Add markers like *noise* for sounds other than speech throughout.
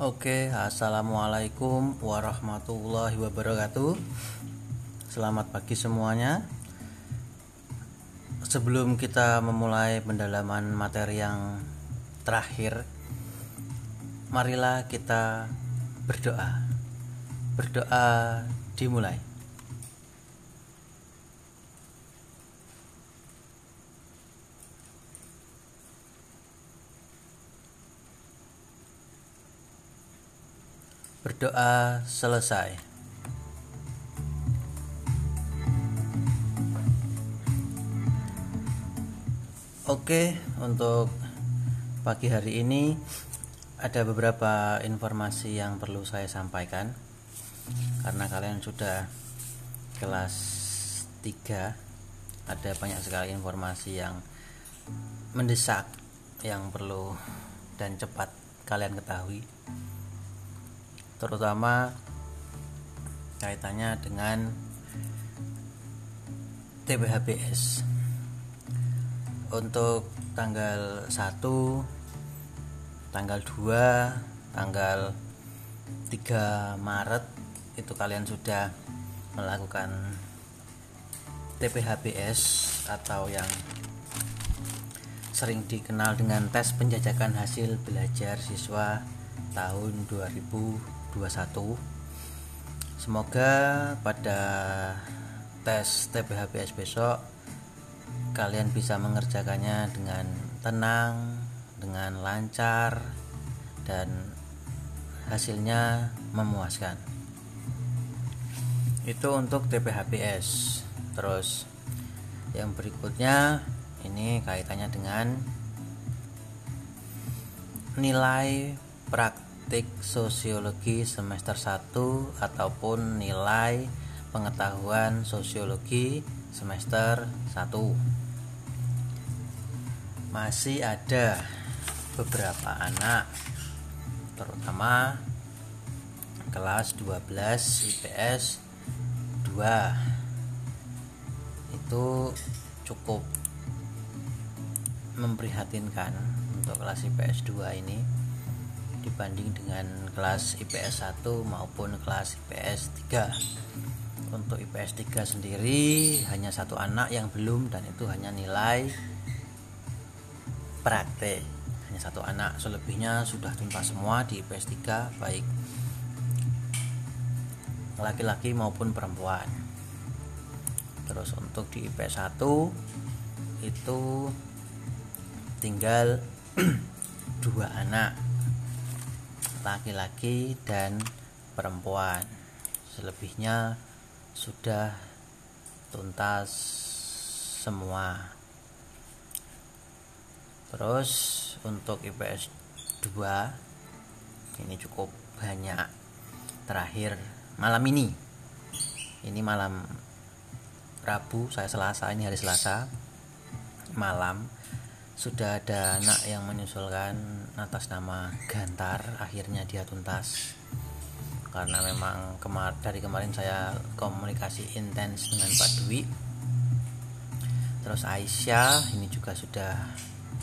Oke, assalamualaikum warahmatullahi wabarakatuh. Selamat pagi semuanya. Sebelum kita memulai pendalaman materi yang terakhir, marilah kita berdoa. Berdoa dimulai. Berdoa selesai. Oke, untuk pagi hari ini ada beberapa informasi yang perlu saya sampaikan karena kalian sudah kelas 3 ada banyak sekali informasi yang mendesak yang perlu dan cepat kalian ketahui terutama kaitannya dengan TBHBS untuk tanggal 1 tanggal 2 tanggal 3 Maret itu kalian sudah melakukan TPHBS atau yang sering dikenal dengan tes penjajakan hasil belajar siswa tahun 2000 21 semoga pada tes TPHBS besok kalian bisa mengerjakannya dengan tenang dengan lancar dan hasilnya memuaskan. Itu untuk TPHBS terus yang berikutnya ini kaitannya dengan nilai praktik praktik sosiologi semester 1 ataupun nilai pengetahuan sosiologi semester 1 masih ada beberapa anak terutama kelas 12 IPS 2 itu cukup memprihatinkan untuk kelas IPS 2 ini dibanding dengan kelas IPS 1 maupun kelas IPS 3 untuk IPS 3 sendiri hanya satu anak yang belum dan itu hanya nilai praktek. Hanya satu anak selebihnya sudah tuntas semua di IPS 3 baik laki-laki maupun perempuan. Terus untuk di IPS 1 itu tinggal *clears throat* dua anak laki-laki dan perempuan. Selebihnya sudah tuntas semua. Terus untuk IPS 2 ini cukup banyak. Terakhir malam ini. Ini malam Rabu saya Selasa ini hari Selasa. Malam sudah ada anak yang menyusulkan atas nama Gantar akhirnya dia tuntas. Karena memang kemar dari kemarin saya komunikasi intens dengan Pak Dwi. Terus Aisyah ini juga sudah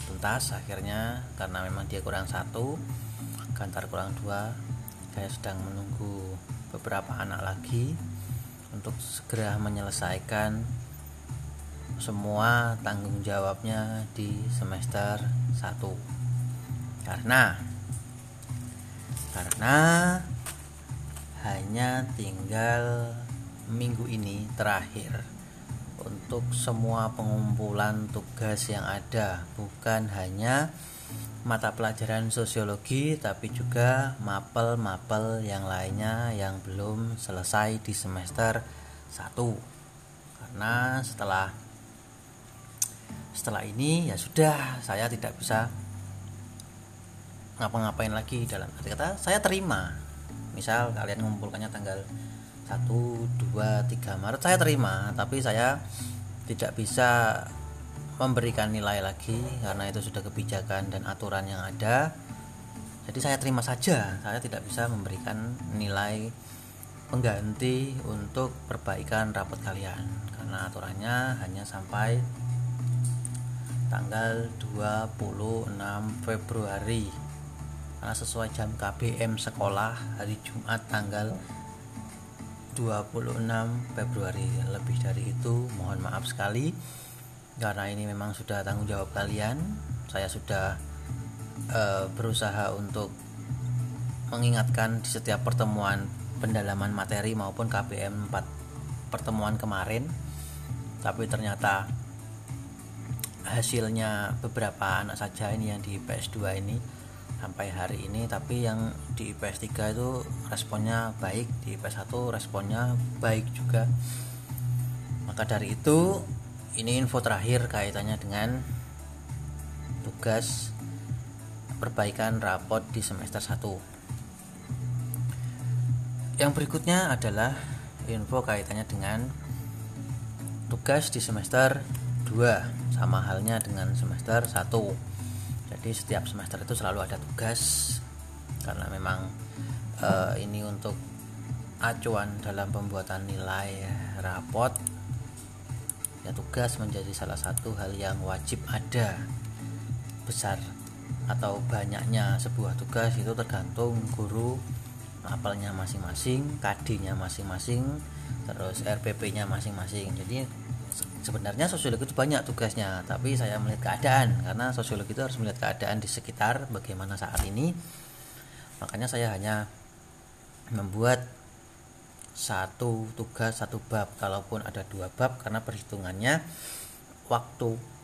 tuntas akhirnya karena memang dia kurang satu Gantar kurang dua. Saya sedang menunggu beberapa anak lagi untuk segera menyelesaikan semua tanggung jawabnya di semester 1 karena karena hanya tinggal minggu ini terakhir untuk semua pengumpulan tugas yang ada. Bukan hanya mata pelajaran sosiologi tapi juga mapel-mapel yang lainnya yang belum selesai di semester 1 karena setelah setelah ini ya sudah saya tidak bisa ngapa-ngapain lagi dalam arti kata saya terima. Misal kalian mengumpulkannya tanggal 1, 2, 3 Maret saya terima tapi saya tidak bisa memberikan nilai lagi karena itu sudah kebijakan dan aturan yang ada. Jadi saya terima saja saya tidak bisa memberikan nilai pengganti untuk perbaikan rapat kalian. Karena aturannya hanya sampai tanggal 26 Februari. Karena sesuai jam KBM sekolah hari Jumat tanggal 26 Februari. Lebih dari itu mohon maaf sekali karena ini memang sudah tanggung jawab kalian. Saya sudah uh, berusaha untuk mengingatkan di setiap pertemuan pendalaman materi maupun KBM 4 pertemuan kemarin. Tapi ternyata hasilnya beberapa anak saja ini yang di PS2 ini sampai hari ini tapi yang di IPS 3 itu responnya baik di IPS 1 responnya baik juga. Maka dari itu ini info terakhir kaitannya dengan tugas perbaikan rapot di semester 1 yang berikutnya adalah info kaitannya dengan tugas di semester 2 sama halnya dengan semester 1 jadi setiap semester itu selalu ada tugas karena memang uh, ini untuk acuan dalam pembuatan nilai rapot ya tugas menjadi salah satu hal yang wajib ada besar atau banyaknya sebuah tugas itu tergantung guru apelnya masing-masing, KD-nya masing-masing, terus RPP-nya masing-masing. Jadi sebenarnya sosiologi itu banyak tugasnya tapi saya melihat keadaan karena sosiologi itu harus melihat keadaan di sekitar bagaimana saat ini. Makanya saya hanya membuat satu tugas satu bab. Kalaupun ada dua bab karena perhitungannya waktu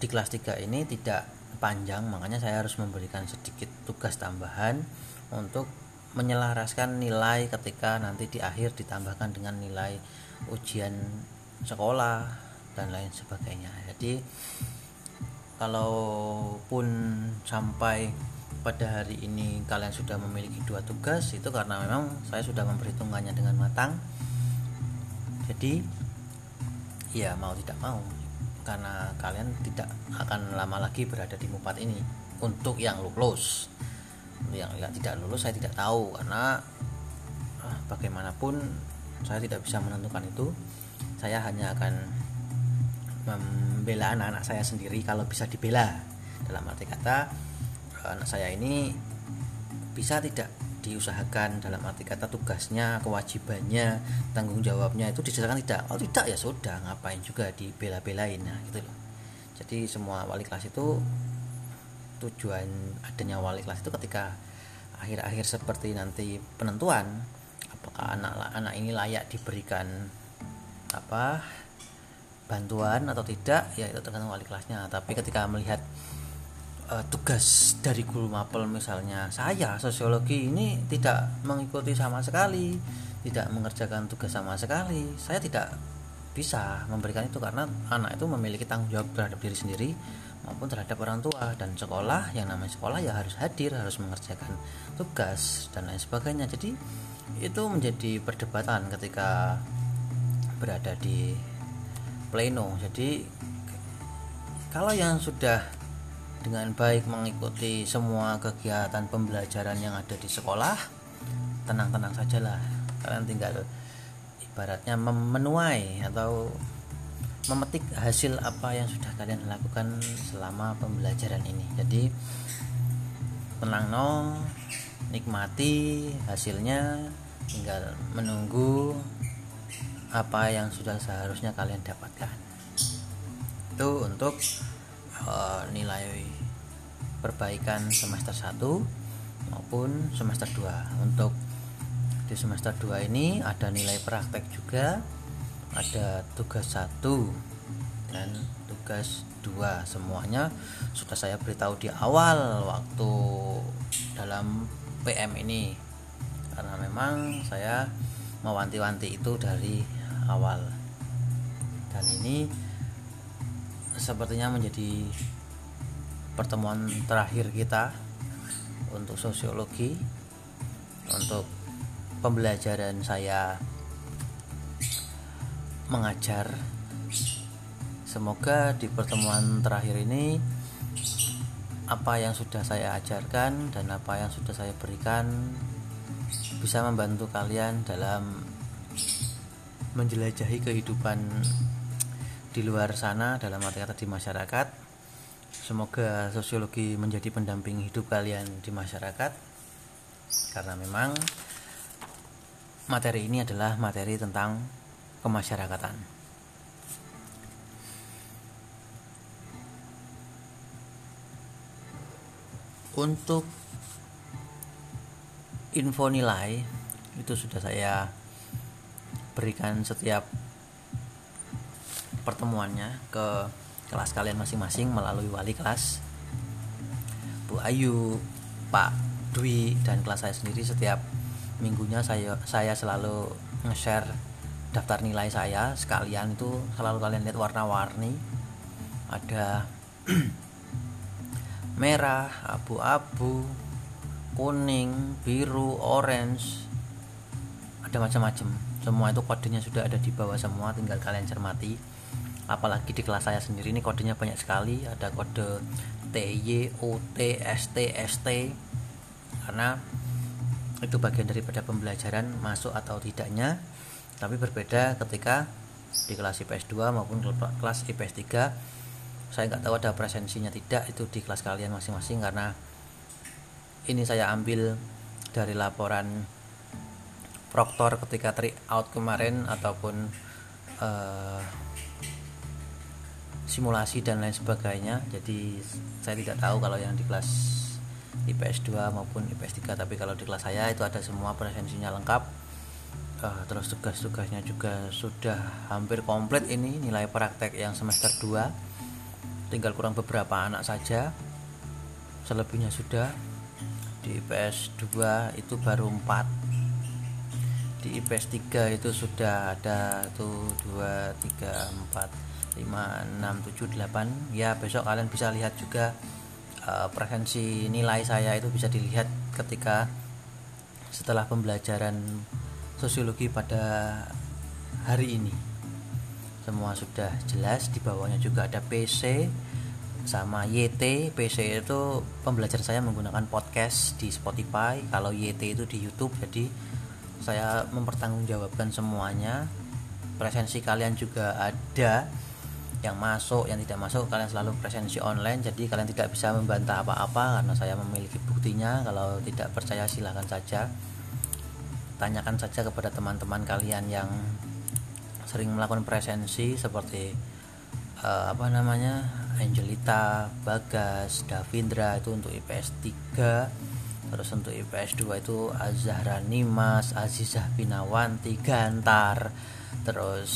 di kelas 3 ini tidak panjang makanya saya harus memberikan sedikit tugas tambahan untuk menyelaraskan nilai ketika nanti di akhir ditambahkan dengan nilai ujian sekolah dan lain sebagainya. Jadi kalaupun sampai pada hari ini kalian sudah memiliki dua tugas itu karena memang saya sudah memperhitungkannya dengan matang. Jadi ya mau tidak mau karena kalian tidak akan lama lagi berada di MUPAT ini. Untuk yang lulus. Yang tidak lulus saya tidak tahu. Karena ah, bagaimanapun saya tidak bisa menentukan itu saya hanya akan membela anak-anak saya sendiri kalau bisa dibela. Dalam arti kata anak saya ini bisa tidak diusahakan. Dalam arti kata tugasnya kewajibannya tanggung jawabnya itu disediakan tidak. Kalau tidak ya sudah ngapain juga dibela-belain. Nah gitu loh. Jadi semua wali kelas itu tujuan adanya wali kelas itu ketika akhir-akhir seperti nanti penentuan apakah anak-anak ini layak diberikan apa bantuan atau tidak ya itu tergantung wali kelasnya. Tapi ketika melihat uh, tugas dari guru mapel misalnya saya sosiologi ini tidak mengikuti sama sekali tidak mengerjakan tugas sama sekali saya tidak bisa memberikan itu karena anak itu memiliki tanggung jawab terhadap diri sendiri maupun terhadap orang tua. Dan sekolah yang namanya sekolah ya harus hadir harus mengerjakan tugas dan lain sebagainya. Jadi itu menjadi perdebatan ketika berada di pleno. Jadi kalau yang sudah dengan baik mengikuti semua kegiatan pembelajaran yang ada di sekolah tenang-tenang sajalah. Kalian tinggal ibaratnya memenuhi atau memetik hasil apa yang sudah kalian lakukan selama pembelajaran ini. Jadi tenang no nikmati hasilnya tinggal menunggu apa yang sudah seharusnya kalian dapatkan. Itu untuk uh, nilai perbaikan semester 1 maupun semester 2 untuk di semester 2 ini ada nilai praktek juga ada tugas 1 dan tugas 2 semuanya sudah saya beritahu di awal waktu dalam PM ini. Karena memang saya mewanti-wanti itu dari awal. Dan ini sepertinya menjadi pertemuan terakhir kita untuk sosiologi untuk pembelajaran saya mengajar. Semoga di pertemuan terakhir ini apa yang sudah saya ajarkan dan apa yang sudah saya berikan bisa membantu kalian dalam menjelajahi kehidupan di luar sana dalam arti kata di masyarakat. Semoga sosiologi menjadi pendamping hidup kalian di masyarakat karena memang materi ini adalah materi tentang kemasyarakatan. Untuk info nilai itu sudah saya berikan setiap pertemuannya ke kelas kalian masing-masing melalui wali kelas. Bu Ayu, Pak Dwi dan kelas saya sendiri setiap minggunya saya saya selalu nge-share daftar nilai saya. Sekalian itu selalu kalian lihat warna-warni. Ada *clears throat* merah, abu-abu, kuning, biru, orange. Ada macam-macam semua itu kodenya sudah ada di bawah semua tinggal kalian cermati. Apalagi di kelas saya sendiri ini kodenya banyak sekali. Ada kode TY, OT, ST, ST karena itu bagian daripada pembelajaran masuk atau tidaknya. Tapi berbeda ketika di kelas IPS 2 maupun kelas IPS 3 saya nggak tahu ada presensinya tidak itu di kelas kalian masing-masing karena ini saya ambil dari laporan proktor ketika tri out kemarin ataupun uh, simulasi dan lain sebagainya. Jadi saya tidak tahu kalau yang di kelas IPS 2 maupun IPS 3 tapi kalau di kelas saya itu ada semua presensinya lengkap. Uh, terus tugas-tugasnya juga sudah hampir komplit ini nilai praktek yang semester 2 tinggal kurang beberapa anak saja. Selebihnya sudah. Di IPS 2 itu baru 4 di IPS 3 itu sudah ada tuh 2 3 4 5 6 7 8 ya besok kalian bisa lihat juga uh, presensi nilai saya itu bisa dilihat ketika setelah pembelajaran sosiologi pada hari ini. Semua sudah jelas di bawahnya juga ada PC sama YT PC itu pembelajaran saya menggunakan podcast di Spotify. Kalau YT itu di YouTube jadi saya mempertanggungjawabkan semuanya. Presensi kalian juga ada. Yang masuk yang tidak masuk kalian selalu presensi online. Jadi kalian tidak bisa membantah apa-apa karena saya memiliki buktinya. Kalau tidak percaya silahkan saja. Tanyakan saja kepada teman-teman kalian yang sering melakukan presensi seperti uh, apa namanya Angelita, Bagas, Davindra itu untuk IPS 3 terus untuk IPS 2 itu Azhara Nimas, Azizah Pinawanti, Gantar. Terus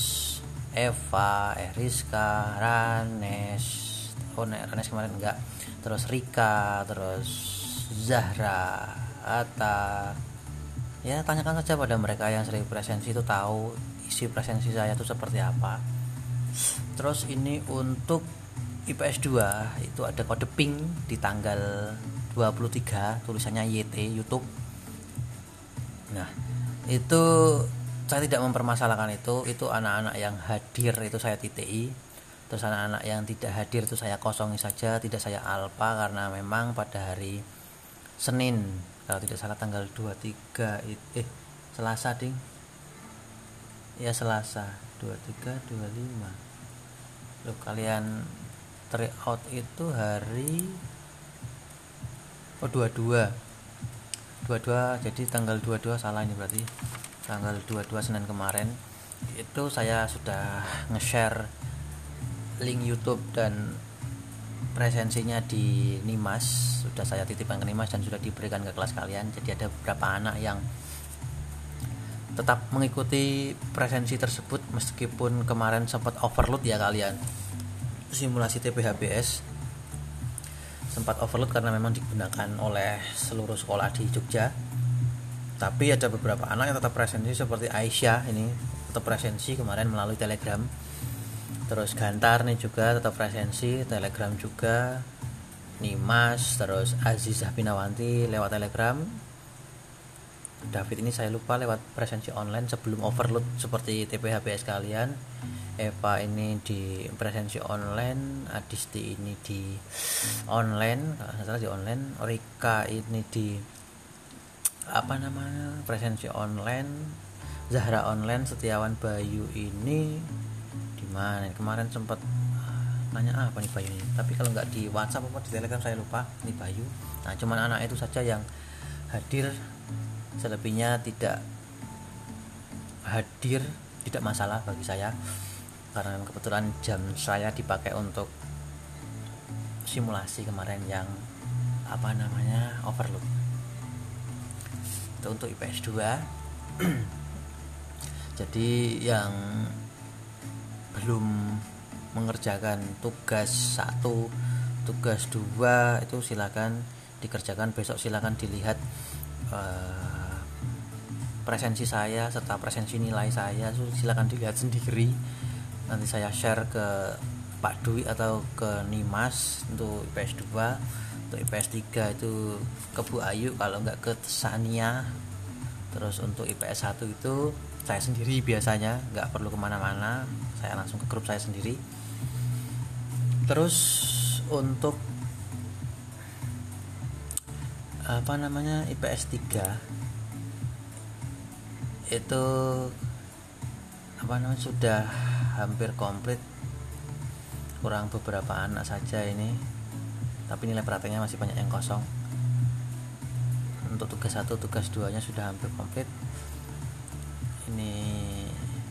Eva, Eriska, Ranes, oh Ranes kemarin enggak, terus Rika, terus Zahra, Ata, ya tanyakan saja pada mereka yang sering presensi itu tahu isi presensi saya itu seperti apa. Terus ini untuk IPS 2 itu ada kode pink di tanggal 23 tulisannya YT YouTube. Nah, itu saya tidak mempermasalahkan itu. Itu anak-anak yang hadir itu saya TTI terus anak-anak yang tidak hadir itu saya kosongi saja tidak saya alpa karena memang pada hari Senin kalau tidak salah tanggal 23 eh Selasa ding. Ya Selasa 23 25 loh kalian out itu hari oh 22 22 jadi tanggal 22 salah ini berarti. Tanggal 22 Senin kemarin. Itu saya sudah *laughs* nge-share link YouTube dan presensinya di Nimas. Sudah saya titipkan ke Nimas dan sudah diberikan ke kelas kalian. Jadi ada beberapa anak yang tetap mengikuti presensi tersebut meskipun kemarin sempat overload ya kalian. Simulasi TPHBS sempat overload karena memang digunakan oleh seluruh sekolah di Jogja. Tapi ada beberapa anak yang tetap presensi seperti Aisyah ini tetap presensi kemarin melalui telegram. Terus Gantar nih juga tetap presensi telegram juga. Nimas terus Azizah Pinawanti lewat telegram David ini saya lupa lewat presensi online sebelum overload seperti TPHBS kalian Eva ini di presensi online Adisti ini di online salah di online Rika ini di apa namanya presensi online Zahra online Setiawan Bayu ini di mana? Kemarin sempat nanya apa nih Bayu ini? Tapi kalau nggak di WhatsApp apa di Telegram saya lupa. Ini Bayu. Nah cuman anak itu saja yang hadir selebihnya tidak hadir tidak masalah bagi saya. Karena kebetulan jam saya dipakai untuk simulasi kemarin yang apa namanya overload. Itu untuk IPS 2 *clears throat* jadi yang belum mengerjakan tugas satu tugas dua itu silakan dikerjakan. Besok silakan dilihat uh, presensi saya serta presensi nilai saya silakan dilihat sendiri. Nanti saya share ke Pak Dwi atau ke Nimas untuk IPS 2 untuk IPS 3 itu ke Bu Ayu kalau nggak ke Sania. Terus untuk IPS 1 itu saya sendiri biasanya nggak perlu ke mana-mana. Saya langsung ke grup saya sendiri. Terus untuk apa namanya IPS 3 itu apa namanya sudah hampir komplit. Kurang beberapa anak saja ini. Tapi nilai prakteknya masih banyak yang kosong. Untuk tugas satu tugas duanya sudah hampir komplit. Ini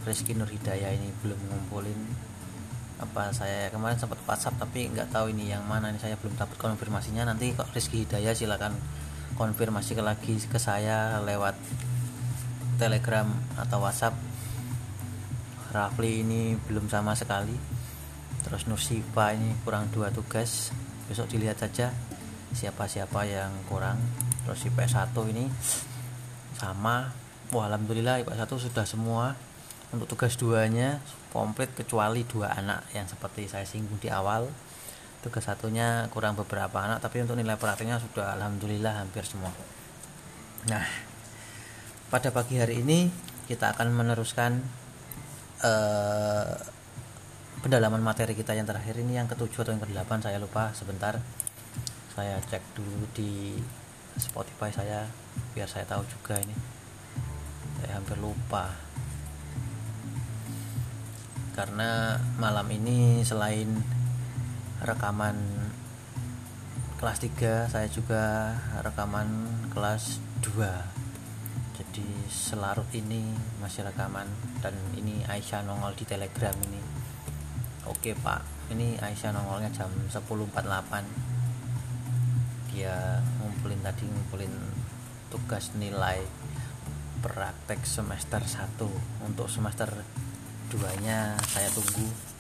Rizky Nur Hidayah ini belum ngumpulin. Apa saya kemarin sempat WhatsApp tapi nggak tahu ini yang mana ini saya belum dapat konfirmasinya. Nanti kok Rizky Hidayah silakan konfirmasi lagi ke saya lewat Telegram atau WhatsApp. Rafli ini belum sama sekali. Terus Nursifa ini kurang dua tugas. Besok dilihat saja siapa-siapa yang kurang. Terus IPS 1 ini sama. Wah Alhamdulillah IPS 1 sudah semua untuk tugas duanya. Komplit kecuali dua anak yang seperti saya singgung di awal. Tugas satunya kurang beberapa anak tapi untuk nilai prakteknya sudah Alhamdulillah hampir semua. Nah pada pagi hari ini kita akan meneruskan uh, pendalaman materi kita yang terakhir ini yang ketujuh atau yang kedelapan saya lupa sebentar. Saya cek dulu di Spotify saya biar saya tahu juga ini. Saya hampir lupa. Karena malam ini selain rekaman kelas 3 saya juga rekaman kelas 2 jadi selarut ini masih rekaman dan ini Aisyah nongol di telegram ini. Oke pak. Ini Aisyah nongolnya jam 10.48 dia ngumpulin tadi ngumpulin tugas nilai praktek semester 1 untuk semester 2 nya saya tunggu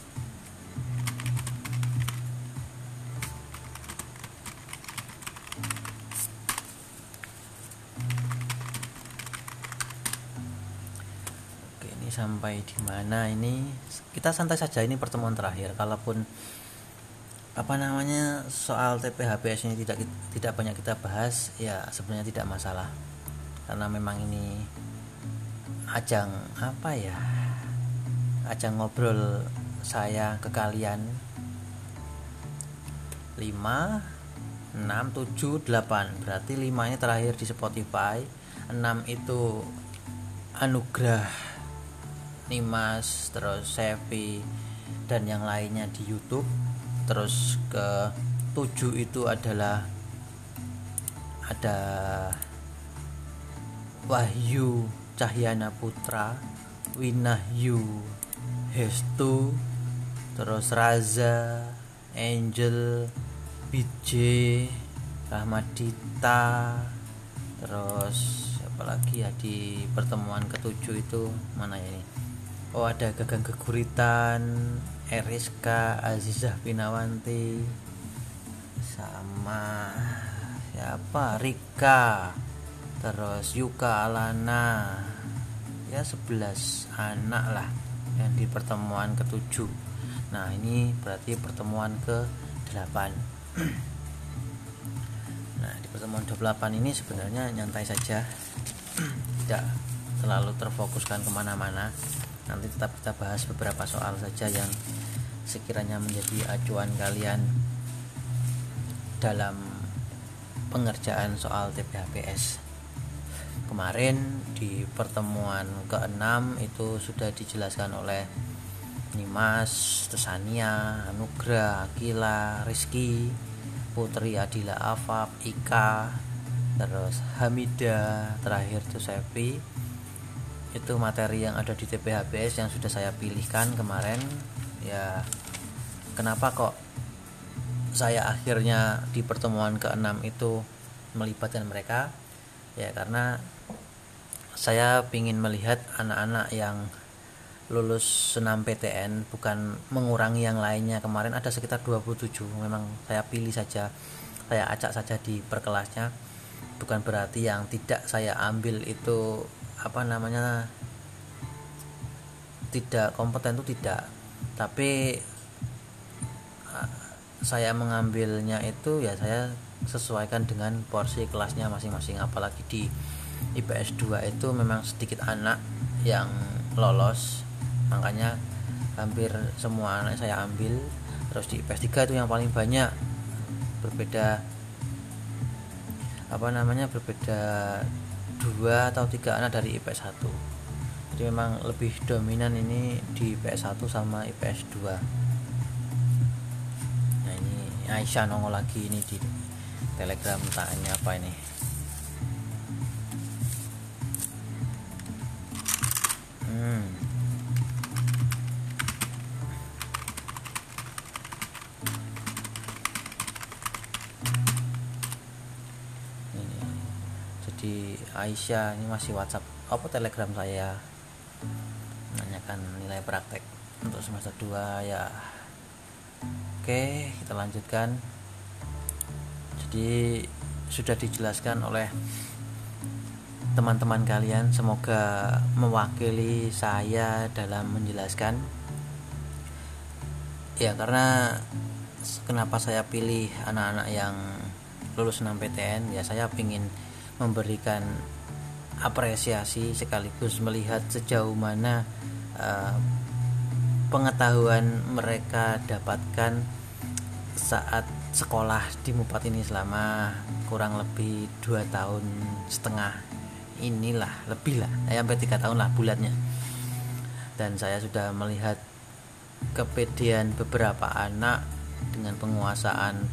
sampai di mana ini kita santai saja ini pertemuan terakhir. Kalaupun apa namanya soal TPHPS ini tidak tidak banyak kita bahas ya sebenarnya tidak masalah. Karena memang ini ajang apa ya ajang ngobrol saya ke kalian. 5 6 7 8 berarti 5 ini terakhir di Spotify 6 itu anugerah Nimas terus Sevi dan yang lainnya di YouTube. Terus ke tujuh itu adalah ada Wahyu Cahyana Putra Winahyu Hestu terus Raza Angel BJ Rahmadita terus apa lagi ya di pertemuan ketujuh itu? Mana ya ini oh ada Gagang Geguritan Eriska Azizah Pinawanti sama siapa? Rika terus Yuka Alana. Ya 11 anak lah yang di pertemuan ketujuh. Nah ini berarti pertemuan ke 8 *clears throat* nah di pertemuan 28 ini sebenarnya nyantai saja. *clears throat* Tidak terlalu terfokuskan ke mana-mana nanti tetap kita bahas beberapa soal saja yang sekiranya menjadi acuan kalian dalam pengerjaan soal TPHPS kemarin di pertemuan ke-6 itu sudah dijelaskan oleh Nimas, Tusania, Anugrah, Akila, Rizky, Putri Adila Afab, Ika, terus Hamida, terakhir itu Sepi. Itu materi yang ada di TPHBS yang sudah saya pilihkan kemarin. Ya, kenapa kok saya akhirnya di pertemuan ke-6 itu melibatkan mereka? Ya, karena saya ingin melihat anak-anak yang lulus senam PTN bukan mengurangi yang lainnya kemarin ada sekitar 27 memang saya pilih saja saya acak saja di perkelasnya bukan berarti yang tidak saya ambil itu apa namanya tidak kompeten itu tidak. Tapi saya mengambilnya itu ya saya sesuaikan dengan porsi kelasnya masing-masing. Apalagi di IPS 2 itu memang sedikit anak yang lolos. Makanya hampir semua anak saya ambil. Terus di IPS 3 itu yang paling banyak. Berbeda apa namanya berbeda dua atau tiga anak dari IPS 1 jadi memang lebih dominan ini di IPS 1 sama IPS 2 nah ini Aisyah nongol lagi ini di telegram tanya apa ini. Hmm Aisyah ini masih WhatsApp apa Telegram saya? Menanyakan nilai praktek untuk semester 2 ya. Oke kita lanjutkan. Jadi sudah dijelaskan oleh teman-teman kalian semoga mewakili saya dalam menjelaskan. Ya karena kenapa saya pilih anak-anak yang lulus 6 PTN ya saya ingin memberikan apresiasi sekaligus melihat sejauh mana uh, pengetahuan mereka dapatkan saat sekolah di Mupat ini selama kurang lebih dua tahun setengah inilah lebih lah ya sampai tiga tahun lah bulatnya. Dan saya sudah melihat kepedean beberapa anak dengan penguasaan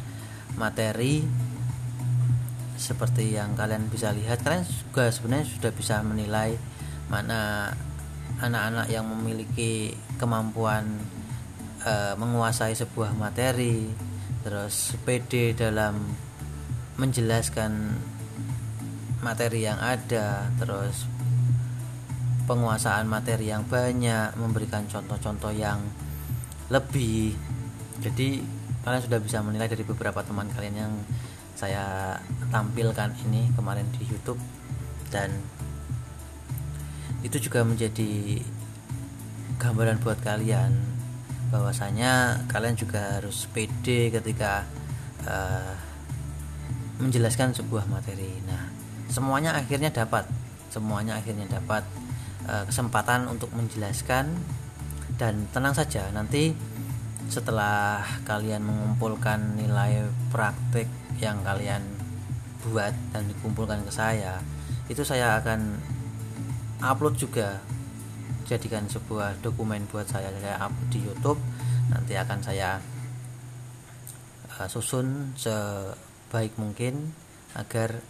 materi seperti yang kalian bisa lihat. Kalian juga sebenarnya sudah bisa menilai mana anak-anak yang memiliki kemampuan e, menguasai sebuah materi terus PD dalam menjelaskan materi yang ada terus penguasaan materi yang banyak memberikan contoh-contoh yang lebih. Jadi kalian sudah bisa menilai dari beberapa teman kalian yang saya tampilkan ini kemarin di YouTube. Dan itu juga menjadi gambaran buat kalian bahwasanya kalian juga harus pede ketika uh, menjelaskan sebuah materi. Nah, semuanya akhirnya dapat, semuanya akhirnya dapat uh, kesempatan untuk menjelaskan dan tenang saja. Nanti setelah kalian mengumpulkan nilai praktik yang kalian buat dan dikumpulkan ke saya itu saya akan upload juga. Jadikan sebuah dokumen buat saya saya upload di YouTube. Nanti akan saya uh, susun sebaik mungkin agar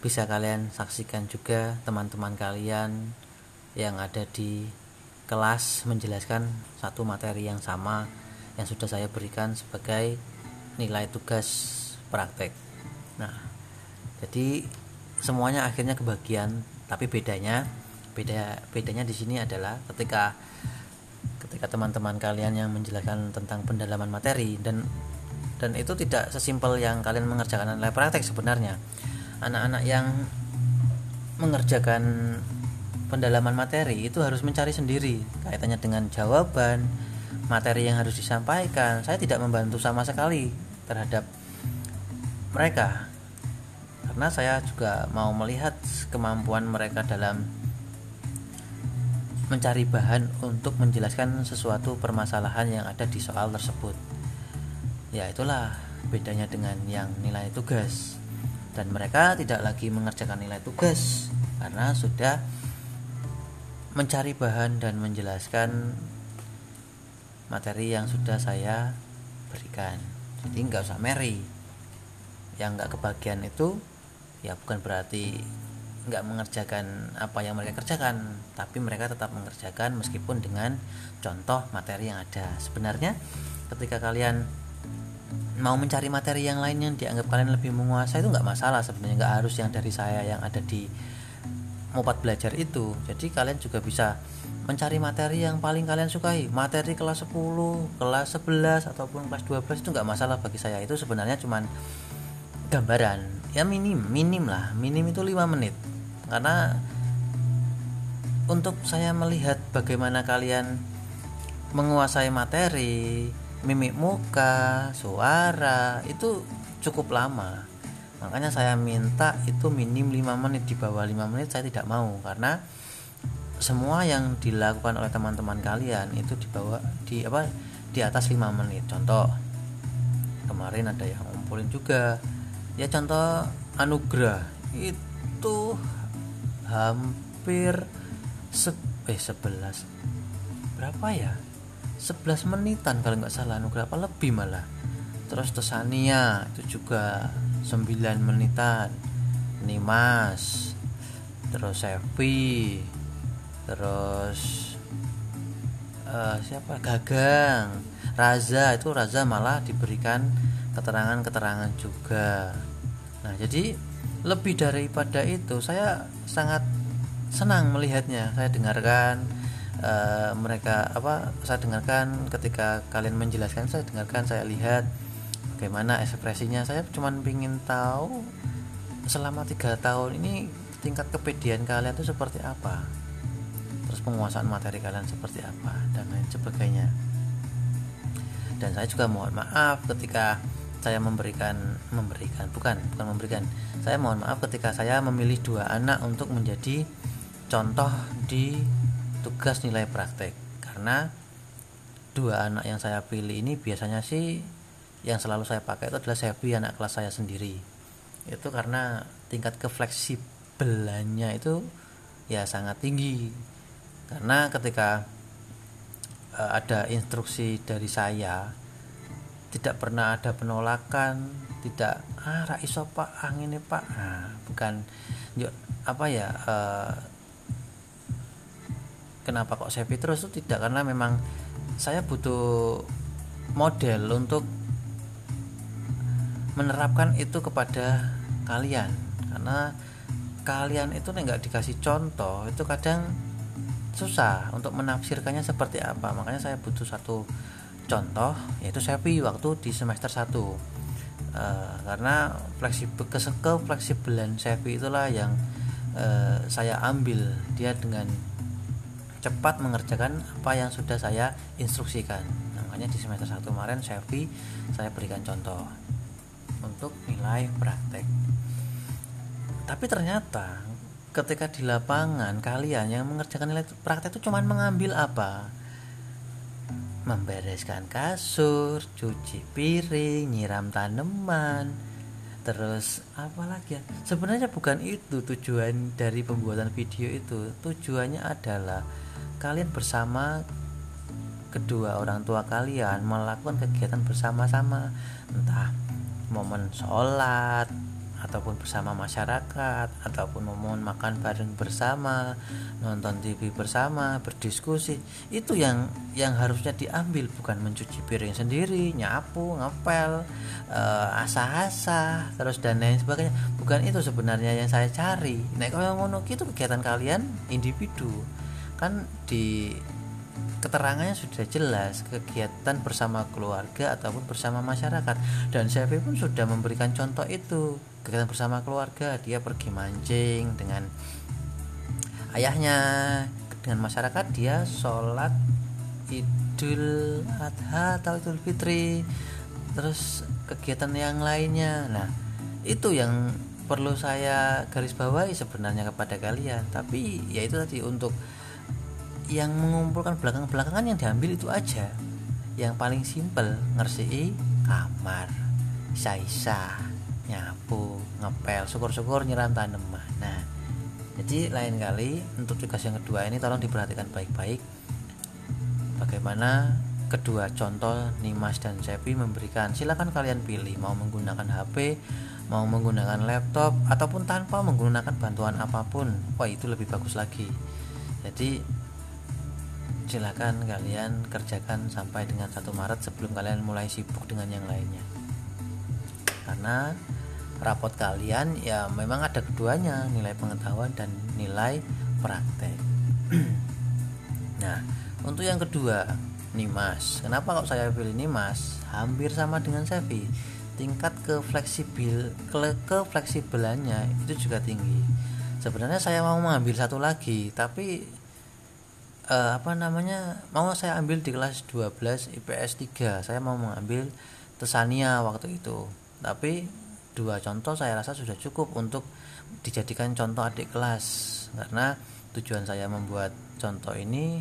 bisa kalian saksikan juga teman-teman kalian yang ada di kelas menjelaskan satu materi yang sama yang sudah saya berikan sebagai nilai tugas praktek nah jadi semuanya akhirnya kebagian tapi bedanya beda bedanya di sini adalah ketika ketika teman-teman kalian yang menjelaskan tentang pendalaman materi dan dan itu tidak sesimpel yang kalian mengerjakan nilai praktek sebenarnya. Anak-anak yang mengerjakan pendalaman materi itu harus mencari sendiri kaitannya dengan jawaban materi yang harus disampaikan. Saya tidak membantu sama sekali terhadap mereka karena saya juga mau melihat kemampuan mereka dalam mencari bahan untuk menjelaskan sesuatu permasalahan yang ada di soal tersebut. Ya, itulah bedanya dengan yang nilai tugas. Dan mereka tidak lagi mengerjakan nilai tugas karena sudah mencari bahan dan menjelaskan materi yang sudah saya berikan jadi nggak usah meri yang nggak kebagian itu ya bukan berarti nggak mengerjakan apa yang mereka kerjakan tapi mereka tetap mengerjakan meskipun dengan contoh materi yang ada. Sebenarnya ketika kalian mau mencari materi yang lain yang dianggap kalian lebih menguasai itu nggak masalah sebenarnya nggak harus yang dari saya yang ada di Mopat belajar itu. Jadi kalian juga bisa mencari materi yang paling kalian sukai. Materi kelas 10 kelas 11 ataupun kelas 12 itu nggak masalah bagi saya. Itu sebenarnya cuman gambaran ya minim minim lah. Minim itu 5 menit. Karena untuk saya melihat bagaimana kalian menguasai materi mimik muka suara itu cukup lama. Makanya saya minta itu minim 5 menit di bawah 5 menit saya tidak mau. Karena semua yang dilakukan oleh teman-teman kalian itu di bawah di apa di atas 5 menit. Contoh kemarin ada yang ngumpulin juga ya contoh anugerah. Itu hampir se eh 11 berapa ya? 11 menitan kalau nggak salah anugerah. Apa lebih malah? Terus Tesania itu juga 9 menitan. Nimas terus Sevi terus uh, siapa? Gagang. Raza itu Raza malah diberikan keterangan-keterangan juga. Nah jadi lebih daripada itu saya sangat senang melihatnya. Saya dengarkan uh, mereka apa saya dengarkan ketika kalian menjelaskan saya dengarkan saya lihat bagaimana ekspresinya. Saya cuma ingin tahu selama tiga tahun ini tingkat kepedian kalian itu seperti apa? Terus penguasaan materi kalian seperti apa? Dan lain sebagainya. Dan saya juga mohon maaf ketika saya memberikan memberikan bukan bukan memberikan. Saya mohon maaf ketika saya memilih dua anak untuk menjadi contoh di tugas nilai praktek. Karena dua anak yang saya pilih ini biasanya sih yang selalu saya pakai itu adalah Sevi anak kelas saya sendiri. Itu karena tingkat kefleksibelannya itu ya sangat tinggi. Karena ketika uh, ada instruksi dari saya tidak pernah ada penolakan tidak ah raiso pak angin pak. Nah, bukan yuk, apa ya uh, kenapa kok Sevi terus? Itu tidak karena memang saya butuh model untuk menerapkan itu kepada kalian. Karena kalian itu nggak dikasih contoh itu kadang susah untuk menafsirkannya seperti apa. Makanya saya butuh satu contoh yaitu Sepi waktu di semester 1 uh, eh, karena fleksibel ke fleksibelan Sepi itulah yang uh, saya ambil. Dia dengan cepat mengerjakan apa yang sudah saya instruksikan. Makanya di semester 1 kemarin Sevi saya berikan contoh untuk nilai praktek. Tapi ternyata ketika di lapangan kalian yang mengerjakan nilai praktek itu cuma mengambil apa membereskan kasur cuci piring nyiram tanaman. Terus apa lagi ya? Sebenarnya bukan itu tujuan dari pembuatan video itu. Tujuannya adalah kalian bersama kedua orang tua kalian melakukan kegiatan bersama-sama. Entah momen sholat ataupun bersama masyarakat ataupun momen makan bareng bersama nonton TV bersama berdiskusi itu yang yang harusnya diambil bukan mencuci piring sendiri nyapu ngepel uh, asah-asah terus dan lain sebagainya. Bukan itu sebenarnya yang saya cari. Nah kalau ngono itu kegiatan kalian individu. Kan di keterangannya sudah jelas kegiatan bersama keluarga ataupun bersama masyarakat. Dan saya pun sudah memberikan contoh itu kegiatan bersama keluarga dia pergi mancing dengan ayahnya. Dengan masyarakat dia sholat idul adha atau idul fitri. Terus kegiatan yang lainnya. Nah itu yang perlu saya garis bawahi sebenarnya kepada kalian. Tapi ya itu tadi untuk yang mengumpulkan belakang-belakangan yang diambil itu aja. Yang paling simpel ngersii kamar. Saisa nyapu ngepel syukur-syukur nyiram tanaman nah jadi lain kali untuk tugas yang kedua ini tolong diperhatikan baik-baik. Bagaimana kedua contoh Nimas dan Cepi memberikan silakan kalian pilih mau menggunakan HP mau menggunakan laptop ataupun tanpa menggunakan bantuan apa pun. Wah itu lebih bagus lagi. Jadi silakan kalian kerjakan sampai dengan 1 Maret sebelum kalian mulai sibuk dengan yang lainnya. Karena rapot kalian ya memang ada keduanya nilai pengetahuan dan nilai praktek. *clears throat* Nah untuk yang kedua Nimas kenapa kok saya pilih Nimas hampir sama dengan Sevi. Tingkat ke fleksibel ke fleksibelannya itu juga tinggi. Sebenarnya saya mau mengambil satu lagi tapi eh, apa namanya mau saya ambil di kelas 12 IPS 3 saya mau mengambil Tesania waktu itu. Tapi dua contoh saya rasa sudah cukup untuk dijadikan contoh adik kelas. Karena tujuan saya membuat contoh ini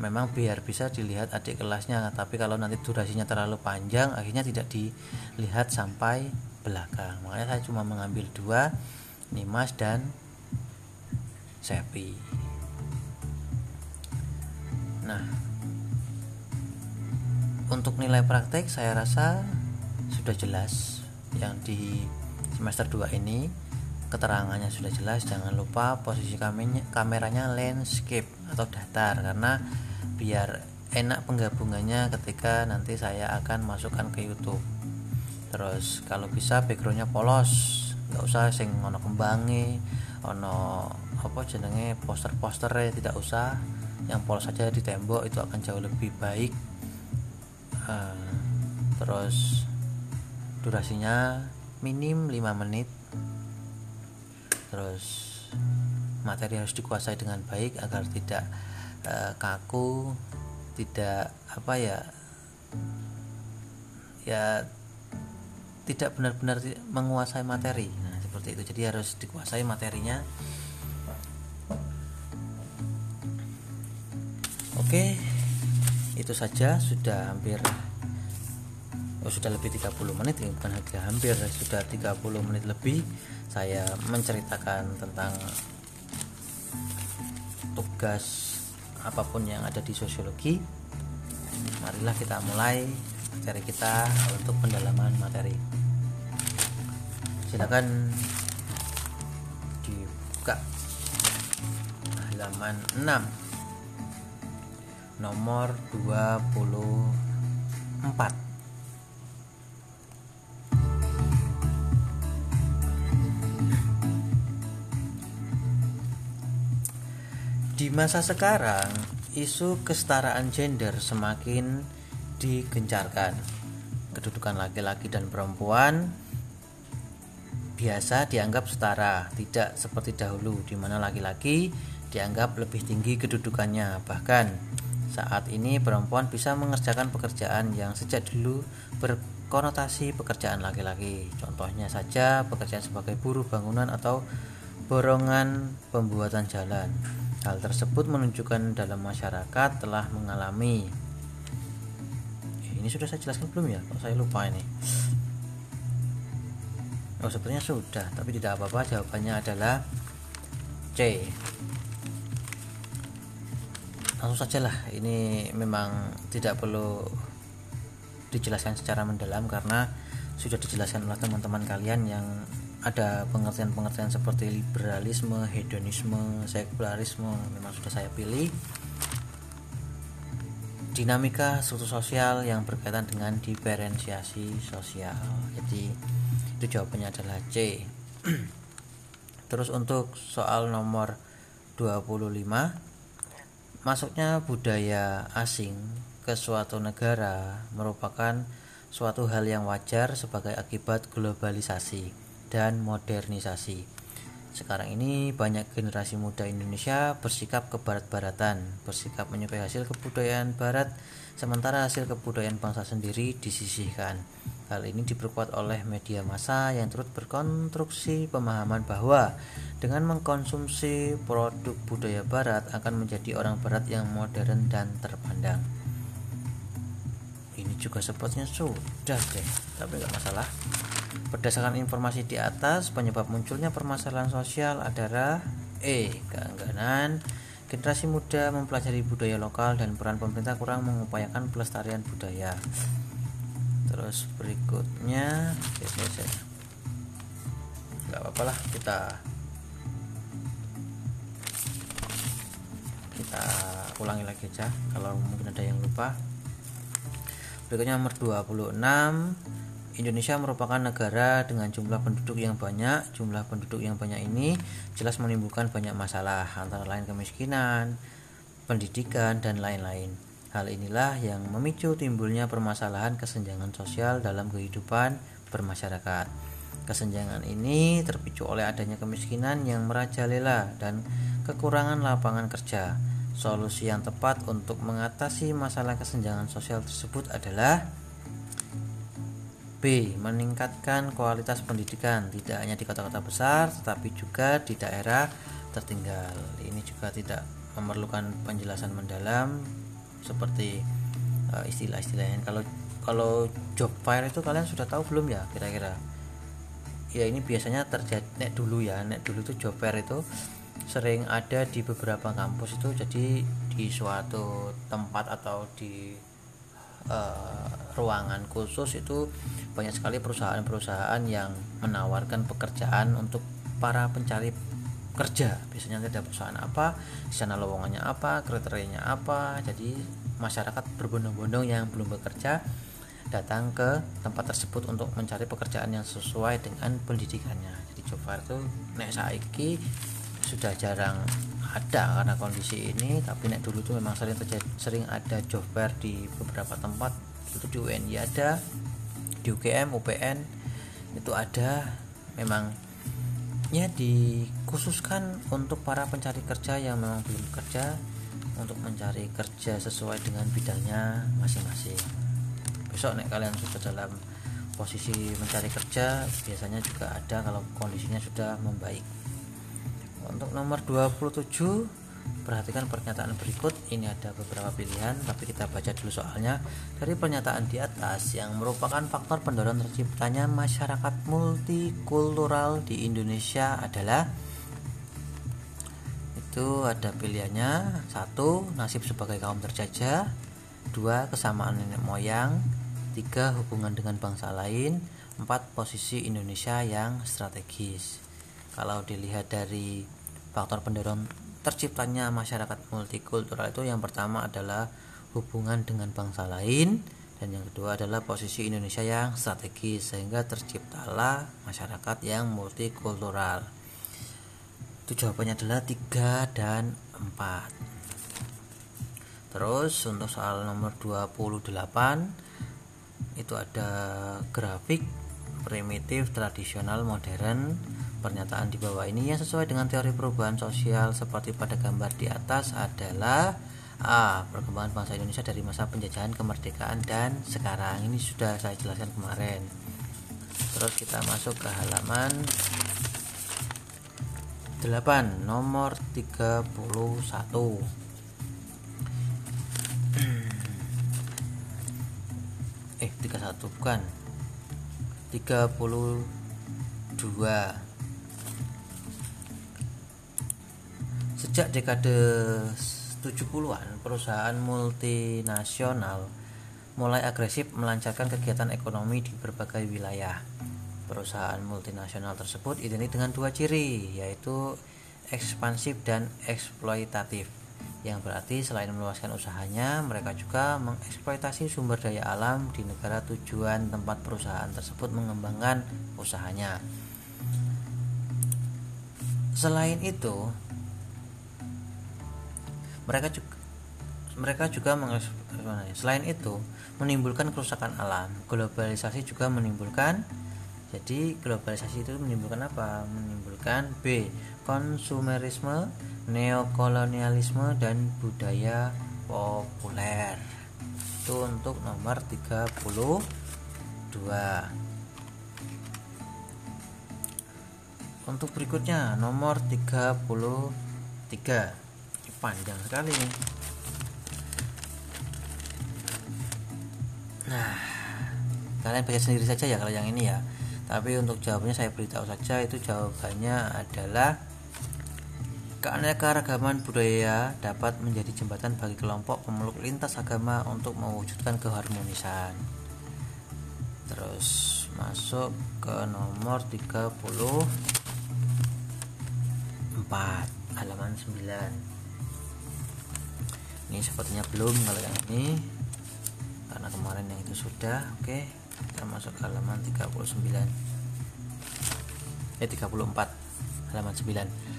memang biar bisa dilihat adik kelasnya. Tapi kalau nanti durasinya terlalu panjang akhirnya tidak dilihat sampai belakang. Makanya saya cuma mengambil dua Nimas dan Sepi. Nah untuk nilai praktek saya rasa sudah jelas yang di semester 2 ini. Keterangannya sudah jelas jangan lupa posisi kameranya, landscape atau datar karena biar enak penggabungannya ketika nanti saya akan masukkan ke YouTube. Terus kalau bisa backgroundnya polos nggak usah sing ono kembangi ono apa jenenge poster-poster tidak usah. Yang polos saja di tembok itu akan jauh lebih baik. Uh, terus durasinya minim 5 menit. Terus materi harus dikuasai dengan baik agar tidak uh, kaku tidak apa ya ya tidak benar-benar menguasai materi. Nah seperti itu. Jadi harus dikuasai materinya. Oke itu saja. Sudah hampir oh, sudah lebih 30 menit ya bukan hampir sudah 30 menit lebih saya menceritakan tentang tugas apa pun yang ada di sosiologi. Marilah kita mulai materi kita untuk pendalaman materi. Silakan dibuka halaman 6 nomor 24 Di masa sekarang, isu kesetaraan gender semakin digencarkan. Kedudukan laki-laki dan perempuan biasa dianggap setara, tidak seperti dahulu di mana laki-laki dianggap lebih tinggi kedudukannya. Bahkan saat ini perempuan bisa mengerjakan pekerjaan yang sejak dulu berkonotasi pekerjaan laki-laki. Contohnya saja pekerjaan sebagai buruh bangunan atau borongan pembuatan jalan. Hal tersebut menunjukkan dalam masyarakat telah mengalami ini sudah saya jelaskan belum ya? Kok saya lupa ini. Oh sebenarnya sudah, tapi tidak apa-apa. Jawabannya adalah C. Langsung saja lah. Ini memang tidak perlu dijelaskan secara mendalam karena sudah dijelaskan oleh teman-teman kalian yang ada pengertian-pengertian seperti liberalisme, hedonisme, sekularisme memang sudah saya pilih. Dinamika struktur sosial yang berkaitan dengan diferensiasi sosial. Jadi itu jawabannya adalah C. *clears throat* Terus untuk soal nomor 25 masuknya budaya asing ke suatu negara merupakan suatu hal yang wajar sebagai akibat globalisasi dan modernisasi. Sekarang ini banyak generasi muda Indonesia bersikap ke barat-baratan, bersikap menyukai hasil kebudayaan barat, sementara hasil kebudayaan bangsa sendiri disisihkan. Hal ini diperkuat oleh media massa yang turut berkonstruksi pemahaman bahwa dengan mengkonsumsi produk budaya barat akan menjadi orang barat yang modern dan terpandang. Juga sepertinya sudah deh, tapi nggak masalah. Berdasarkan informasi di atas, penyebab munculnya permasalahan sosial adalah E. Keengganan generasi muda mempelajari budaya lokal dan peran pemerintah kurang mengupayakan pelestarian budaya terus berikutnya nggak apa-apa lah kita kita ulangi lagi aja kalau mungkin ada yang lupa berikutnya nomor 26 Indonesia merupakan negara dengan jumlah penduduk yang banyak. Jumlah penduduk yang banyak ini jelas menimbulkan banyak masalah, antara lain kemiskinan, pendidikan, dan lain-lain. Hal inilah yang memicu timbulnya permasalahan kesenjangan sosial dalam kehidupan bermasyarakat. Kesenjangan ini terpicu oleh adanya kemiskinan yang merajalela dan kekurangan lapangan kerja. Solusi yang tepat untuk mengatasi masalah kesenjangan sosial tersebut adalah B. Meningkatkan kualitas pendidikan tidak hanya di kota-kota besar tetapi juga di daerah tertinggal. Ini juga tidak memerlukan penjelasan mendalam seperti uh, istilah-istilahnya. Kalau kalau job fair itu kalian sudah tahu belum ya kira-kira? Ya ini biasanya terjadi nek dulu ya, nek dulu itu job fair itu sering ada di beberapa kampus itu jadi di suatu tempat atau di uh, ruangan khusus itu banyak sekali perusahaan-perusahaan yang menawarkan pekerjaan untuk para pencari kerja. Biasanya ada perusahaan apa di sana lowongannya apa kriterianya apa. Jadi masyarakat berbondong-bondong yang belum bekerja datang ke tempat tersebut untuk mencari pekerjaan yang sesuai dengan pendidikannya. Jadi fair itu nek saiki sudah jarang ada karena kondisi ini tapi nek dulu tuh memang sering terjadi sering ada job fair di beberapa tempat. Itu di UNY ada di UGM UPN itu ada. Memang ya dikhususkan untuk para pencari kerja yang memang belum bekerja untuk mencari kerja sesuai dengan bidangnya masing-masing. Besok nek kalian sudah dalam posisi mencari kerja biasanya juga ada kalau kondisinya sudah membaik untuk nomor 27 perhatikan pernyataan berikut. Ini ada beberapa pilihan tapi kita baca dulu soalnya. Dari pernyataan di atas yang merupakan faktor pendorong terciptanya masyarakat multikultural di Indonesia adalah itu ada pilihannya. Satu nasib sebagai kaum terjajah. Dua kesamaan nenek moyang. Tiga hubungan dengan bangsa lain. Empat posisi Indonesia yang strategis. Kalau dilihat dari faktor pendorong terciptanya masyarakat multikultural itu yang pertama adalah hubungan dengan bangsa lain dan yang kedua adalah posisi Indonesia yang strategis sehingga terciptalah masyarakat yang multikultural. Itu jawabannya adalah 3 dan 4 terus untuk soal nomor 28 itu ada grafik primitif tradisional modern Pernyataan di bawah ini yang sesuai dengan teori perubahan sosial seperti pada gambar di atas adalah A. Perkembangan bangsa Indonesia dari masa penjajahan kemerdekaan dan sekarang ini sudah saya jelaskan kemarin. Terus kita masuk ke halaman 8 nomor 31. eh 31 bukan 32 Sejak dekade 70-an, perusahaan multinasional mulai agresif melancarkan kegiatan ekonomi di berbagai wilayah. Perusahaan multinasional tersebut identik dengan dua ciri, yaitu ekspansif dan eksploitatif. Yang berarti selain meluaskan usahanya, mereka juga mengeksploitasi sumber daya alam di negara tujuan tempat perusahaan tersebut mengembangkan usahanya. Selain itu, mereka juga mereka juga selain itu menimbulkan kerusakan alam. Globalisasi juga menimbulkan jadi globalisasi itu menimbulkan apa? Menimbulkan B konsumerisme neokolonialisme dan budaya populer. Itu untuk nomor 32 untuk berikutnya nomor 33 panjang sekali nih nah kalian baca sendiri saja ya kalau yang ini ya tapi untuk jawabannya saya beritahu saja itu jawabannya adalah Keanekaragaman budaya dapat menjadi jembatan bagi kelompok pemeluk lintas agama untuk mewujudkan keharmonisan. Terus masuk ke nomor 34 halaman 9. Ini sepertinya belum kalau yang ini karena kemarin yang itu sudah. Oke, kita masuk ke halaman 39. Eh 34 halaman 9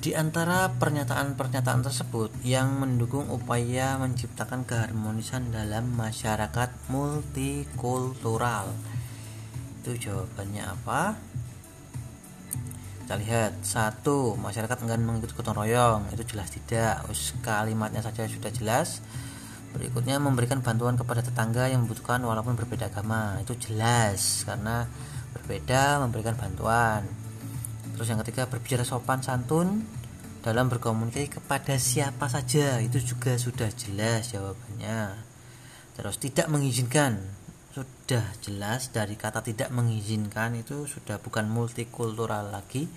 di antara pernyataan-pernyataan tersebut yang mendukung upaya menciptakan keharmonisan dalam masyarakat multikultural. Itu jawabannya apa? Kita lihat satu masyarakat enggan mengikuti gotong royong itu jelas tidak. Us kalimatnya saja sudah jelas. Berikutnya memberikan bantuan kepada tetangga yang membutuhkan walaupun berbeda agama itu jelas karena berbeda memberikan bantuan Terus yang ketiga berbicara sopan santun dalam berkomunikasi kepada siapa saja itu juga sudah jelas jawabannya. Terus tidak mengizinkan sudah jelas dari kata tidak mengizinkan itu sudah bukan multikultural lagi.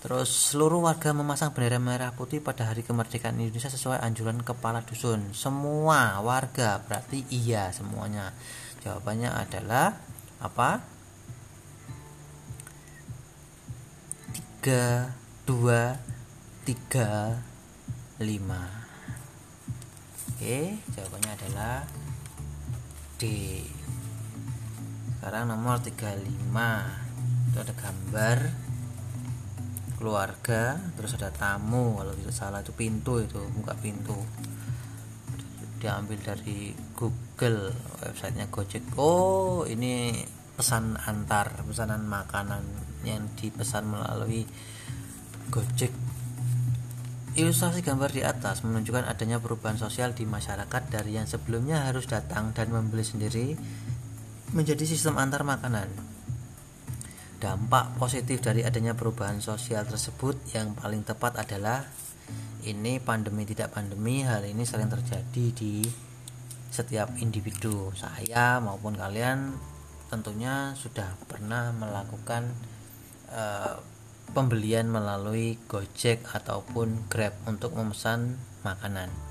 Terus seluruh warga memasang bendera merah putih pada hari kemerdekaan Indonesia sesuai anjuran kepala dusun. Semua warga berarti iya semuanya. Jawabannya adalah apa? 3 2 3 5 Oke jawabannya adalah D sekarang nomor 35 itu ada gambar keluarga terus ada tamu kalau tidak salah itu pintu itu buka pintu. Diambil dari Google websitenya Gojek. Oh ini pesan antar pesanan makanan yang dipesan melalui Gojek. Ilustrasi gambar di atas menunjukkan adanya perubahan sosial di masyarakat dari yang sebelumnya harus datang dan membeli sendiri menjadi sistem antar makanan. Dampak positif dari adanya perubahan sosial tersebut yang paling tepat adalah ini pandemi tidak pandemi hal ini sering terjadi di setiap individu saya maupun kalian tentunya sudah pernah melakukan uh, pembelian melalui Gojek ataupun Grab untuk memesan makanan.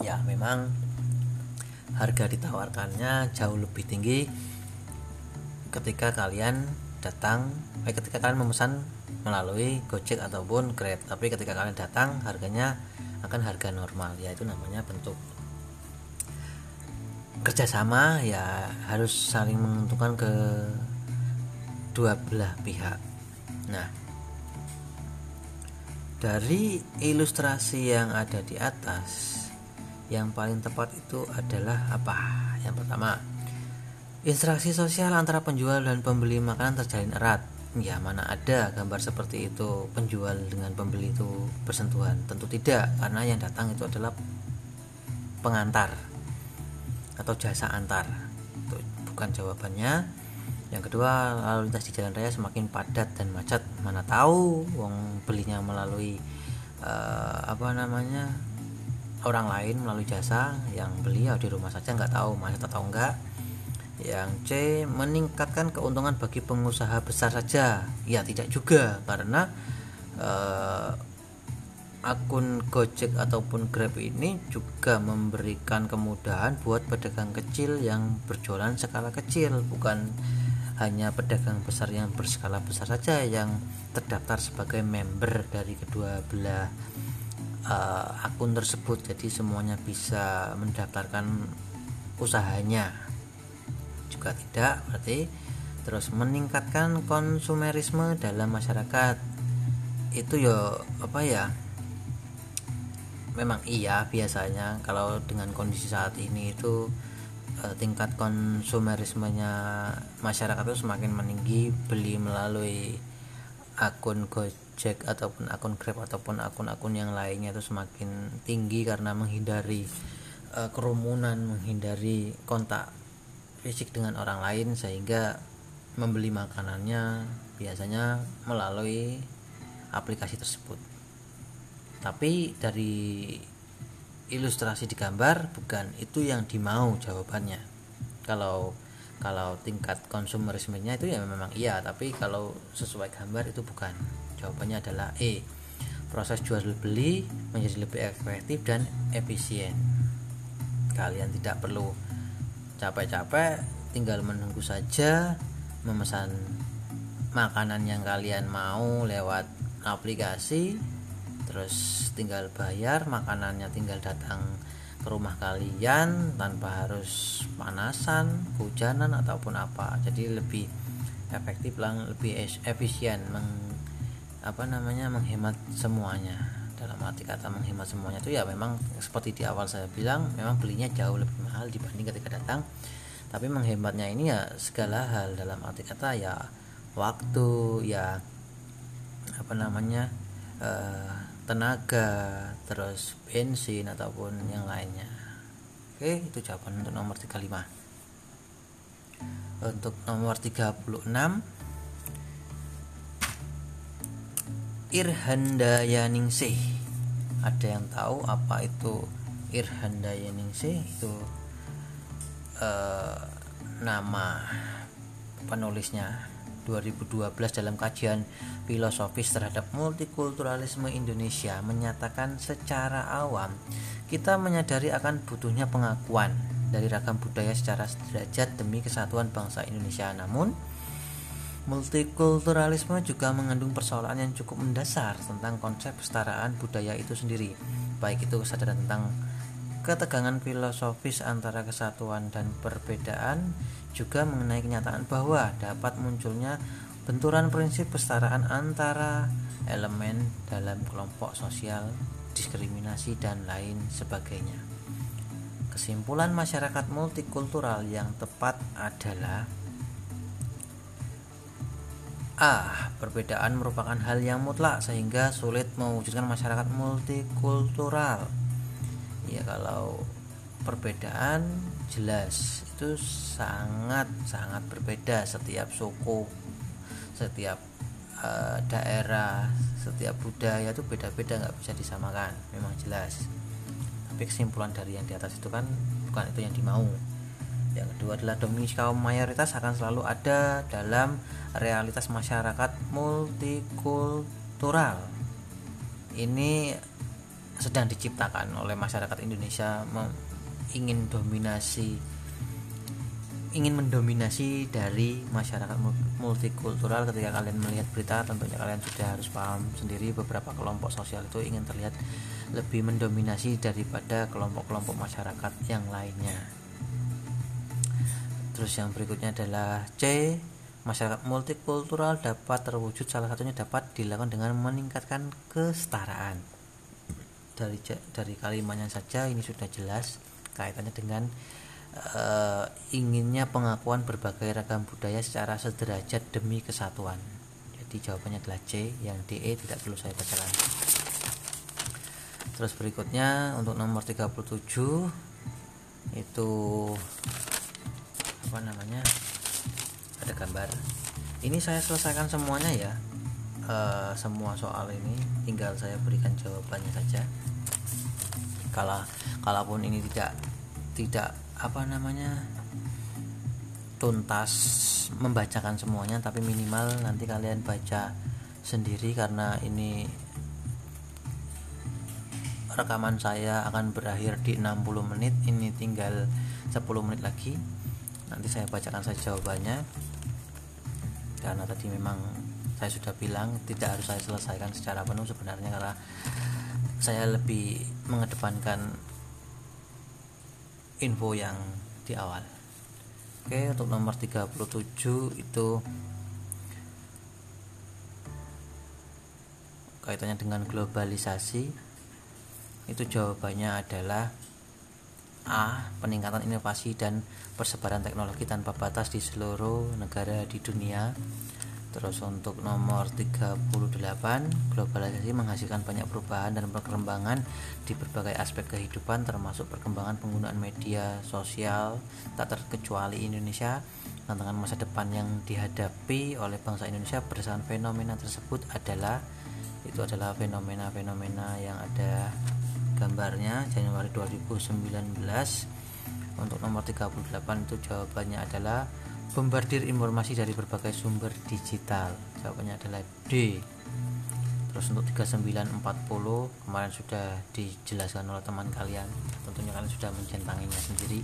Ya, memang harga ditawarkannya jauh lebih tinggi ketika kalian datang, eh, ketika kalian memesan melalui Gojek ataupun Grab. Tapi ketika kalian datang, harganya akan harga normal, yaitu namanya bentuk kerjasama ya harus saling menguntungkan ke dua belah pihak. Nah, dari ilustrasi yang ada di atas, yang paling tepat itu adalah apa? Yang pertama, interaksi sosial antara penjual dan pembeli makanan terjalin erat. Ya, mana ada gambar seperti itu penjual dengan pembeli itu bersentuhan? Tentu tidak, karena yang datang itu adalah pengantar atau jasa antar itu bukan jawabannya yang kedua lalu lintas di jalan raya semakin padat dan macet mana tahu wong belinya melalui uh, apa namanya orang lain melalui jasa yang beli ya di rumah saja nggak tahu macet atau enggak. Yang C meningkatkan keuntungan bagi pengusaha besar saja. Ya tidak juga karena uh, akun Gojek ataupun Grab ini juga memberikan kemudahan buat pedagang kecil yang berjualan skala kecil bukan hanya pedagang besar yang berskala besar saja yang terdaftar sebagai member dari kedua belah uh, akun tersebut jadi semuanya bisa mendaftarkan usahanya. Juga tidak berarti terus meningkatkan konsumerisme dalam masyarakat. Itu ya apa ya? Memang iya biasanya kalau dengan kondisi saat ini itu eh, tingkat konsumerismenya masyarakat itu semakin meninggi beli melalui akun Gojek ataupun akun Grab ataupun akun-akun yang lainnya itu semakin tinggi karena menghindari uh, kerumunan, menghindari kontak fisik dengan orang lain sehingga membeli makanannya biasanya melalui aplikasi tersebut. Tapi dari ilustrasi di gambar bukan itu yang dimau jawabannya. Kalau kalau tingkat konsumerismenya itu ya memang iya tapi kalau sesuai gambar itu bukan. Jawabannya adalah E proses jual beli menjadi lebih efektif dan efisien. Kalian tidak perlu capek-capek tinggal menunggu saja memesan makanan yang kalian mau lewat aplikasi terus tinggal bayar makanannya tinggal datang ke rumah kalian tanpa harus panasan hujanan ataupun apa. Jadi lebih efektif lang lebih efisien meng, apa namanya menghemat semuanya. Dalam arti kata menghemat semuanya itu ya memang seperti di awal saya bilang memang belinya jauh lebih mahal dibanding ketika datang. Tapi menghematnya ini ya segala hal. Dalam arti kata ya waktu ya apa namanya uh, tenaga terus bensin ataupun yang lainnya. Oke itu jawaban untuk nomor 35 untuk nomor 36 Irhandayaningsih ada yang tahu apa itu Irhandayaningsih itu uh, nama penulisnya 2012 dalam kajian filosofis terhadap multikulturalisme Indonesia menyatakan secara awam kita menyadari akan butuhnya pengakuan dari ragam budaya secara sederajat demi kesatuan bangsa Indonesia. Namun multikulturalisme juga mengandung persoalan yang cukup mendasar tentang konsep kesetaraan budaya itu sendiri baik itu kesadaran tentang ketegangan filosofis antara kesatuan dan perbedaan juga mengenai kenyataan bahwa dapat munculnya benturan prinsip kesetaraan antara elemen dalam kelompok sosial, diskriminasi, dan lain sebagainya. Kesimpulan masyarakat multikultural yang tepat adalah A. Perbedaan merupakan hal yang mutlak sehingga sulit mewujudkan masyarakat multikultural. Ya kalau perbedaan jelas itu sangat sangat berbeda setiap suku setiap uh, daerah setiap budaya itu beda-beda nggak bisa disamakan memang jelas. Tapi kesimpulan dari yang di atas itu kan bukan itu yang dimau. Yang kedua adalah dominasi kaum mayoritas akan selalu ada dalam realitas masyarakat multikultural. Ini sedang diciptakan oleh masyarakat Indonesia ingin dominasi ingin mendominasi dari masyarakat multikultural. Ketika kalian melihat berita tentunya kalian sudah harus paham sendiri beberapa kelompok sosial itu ingin terlihat lebih mendominasi daripada kelompok-kelompok masyarakat yang lainnya. Terus yang berikutnya adalah C masyarakat multikultural dapat terwujud salah satunya dapat dilakukan dengan meningkatkan kesetaraan dari dari kalimatnya saja ini sudah jelas kaitannya dengan uh, inginnya pengakuan berbagai ragam budaya secara sederajat demi kesatuan. Jadi jawabannya adalah C, yang DE tidak perlu saya bacakan. Terus berikutnya untuk nomor 37 itu apa namanya? Ada gambar. Ini saya selesaikan semuanya ya. Uh, semua soal ini tinggal saya berikan jawabannya saja. Kalau kalaupun ini tidak tidak apa namanya tuntas membacakan semuanya tapi minimal nanti kalian baca sendiri karena ini rekaman saya akan berakhir di 60 menit ini tinggal 10 menit lagi. Nanti saya bacakan saja jawabannya. Karena tadi memang saya sudah bilang tidak harus saya selesaikan secara penuh sebenarnya karena saya lebih mengedepankan info yang di awal oke untuk nomor 37 itu kaitannya dengan globalisasi itu jawabannya adalah A. Peningkatan inovasi dan persebaran teknologi tanpa batas di seluruh negara di dunia Terus untuk nomor 38, globalisasi menghasilkan banyak perubahan dan perkembangan di berbagai aspek kehidupan termasuk perkembangan penggunaan media sosial tak terkecuali Indonesia. Tantangan masa depan yang dihadapi oleh bangsa Indonesia berdasarkan fenomena tersebut adalah itu adalah fenomena-fenomena yang ada gambarnya Januari 2019. Untuk nomor 38 itu jawabannya adalah bombardir informasi dari berbagai sumber digital. Jawabannya adalah D. Terus untuk 3940 kemarin sudah dijelaskan oleh teman kalian. Tentunya kalian sudah mencentanginya sendiri.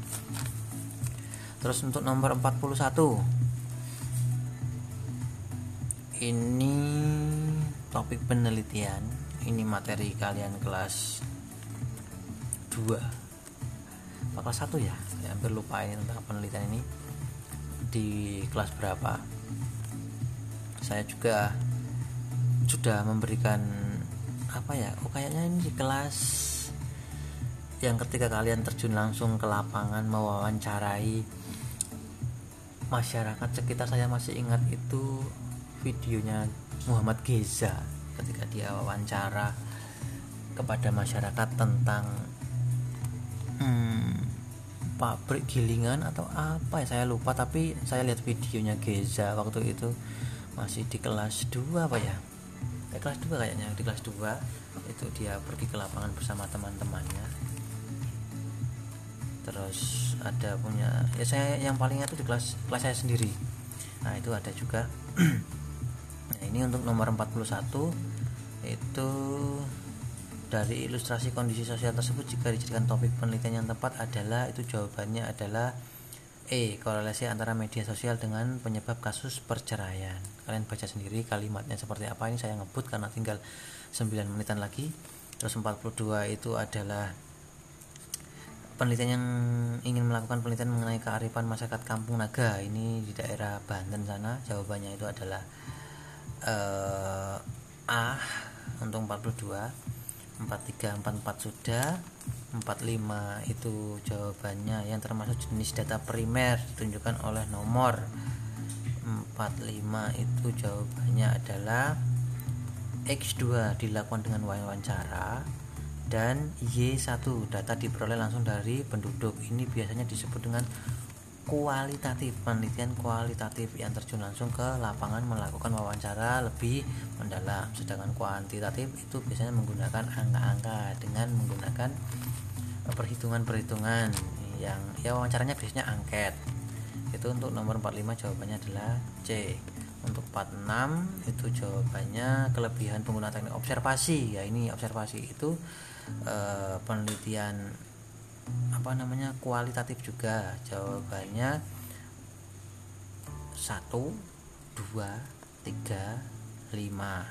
Terus untuk nomor 41 ini topik penelitian. Ini materi kalian kelas 2 kelas 1 ya? Saya hampir lupa ini tentang penelitian ini di kelas berapa. Saya juga sudah memberikan apa ya oh kayaknya ini di kelas yang ketika kalian terjun langsung ke lapangan mewawancarai masyarakat sekitar saya masih ingat itu videonya Muhammad Geza ketika dia wawancara kepada masyarakat tentang hmm, pabrik gilingan atau apa ya? Saya lupa tapi saya lihat videonya Geza waktu itu. Masih di kelas 2 apa ya? Eh, kelas 2 kayaknya di kelas 2 itu dia pergi ke lapangan bersama teman-temannya. Terus ada punya ya saya yang paling itu di kelas kelas saya sendiri. Nah itu ada juga. *clears throat* Nah ini untuk nomor 41 itu dari ilustrasi kondisi sosial tersebut jika dijadikan topik penelitian yang tepat adalah itu jawabannya adalah E. Korelasi antara media sosial dengan penyebab kasus perceraian. Kalian baca sendiri kalimatnya seperti apa ini saya ngebut karena tinggal 9 menitan lagi. Terus 42 itu adalah penelitian yang ingin melakukan penelitian mengenai kearifan masyarakat Kampung Naga. Ini di daerah Banten sana. Jawabannya itu adalah uh, A untuk 42 43 44 sudah 45 itu jawabannya. Yang termasuk jenis data primer ditunjukkan oleh nomor. 45 itu jawabannya adalah X2 dilakukan dengan wawancara dan Y1 data diperoleh langsung dari penduduk. Ini biasanya disebut dengan kualitatif penelitian kualitatif yang terjun langsung ke lapangan melakukan wawancara lebih mendalam. Sedangkan kuantitatif itu biasanya menggunakan angka-angka dengan menggunakan perhitungan-perhitungan yang ya wawancaranya biasanya angket. Itu untuk nomor 45 jawabannya adalah C. Untuk 46 itu jawabannya kelebihan penggunaan teknik observasi. Ya ini observasi itu eh, penelitian apa namanya kualitatif juga. Jawabannya satu dua tiga lima.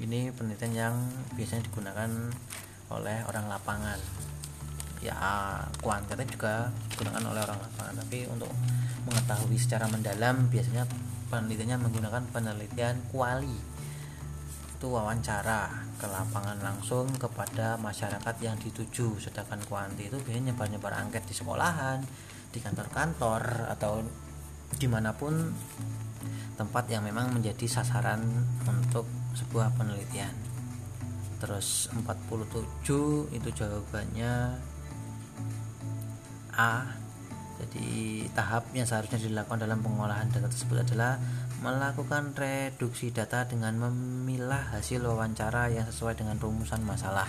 Ini penelitian yang biasanya digunakan oleh orang lapangan. Ya kuantitatif juga digunakan oleh orang lapangan. Tapi untuk mengetahui secara mendalam biasanya penelitiannya menggunakan penelitian kuali itu wawancara ke lapangan langsung kepada masyarakat yang dituju. Sedangkan kuanti itu biasanya nyebar-nyebar angket di sekolahan di kantor-kantor atau di mana pun tempat yang memang menjadi sasaran untuk sebuah penelitian. Terus 47 itu jawabannya A jadi tahap yang seharusnya dilakukan dalam pengolahan data tersebut adalah melakukan reduksi data dengan memilah hasil wawancara yang sesuai dengan rumusan masalah.